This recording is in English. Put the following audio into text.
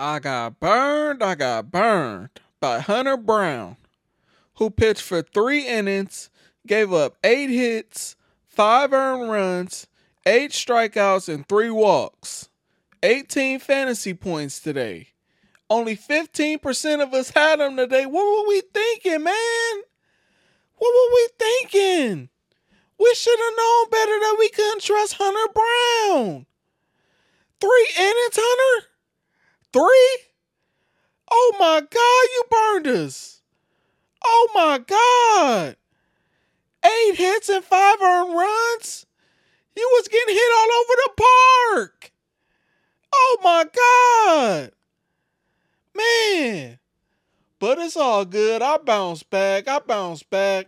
I got burned. I got burned by Hunter Brown, who pitched for three innings, gave up eight hits, five earned runs, eight strikeouts, and three walks. 18 fantasy points today. Only 15% of us had him today. What were we thinking, man? What were we thinking? We should have known better that we couldn't trust Hunter Brown. Three innings, Hunter? Three? Oh my God, you burned us. Oh my God. Eight hits and five earned runs? You was getting hit all over the park. Oh my God. Man. But it's all good. I bounced back. I bounced back.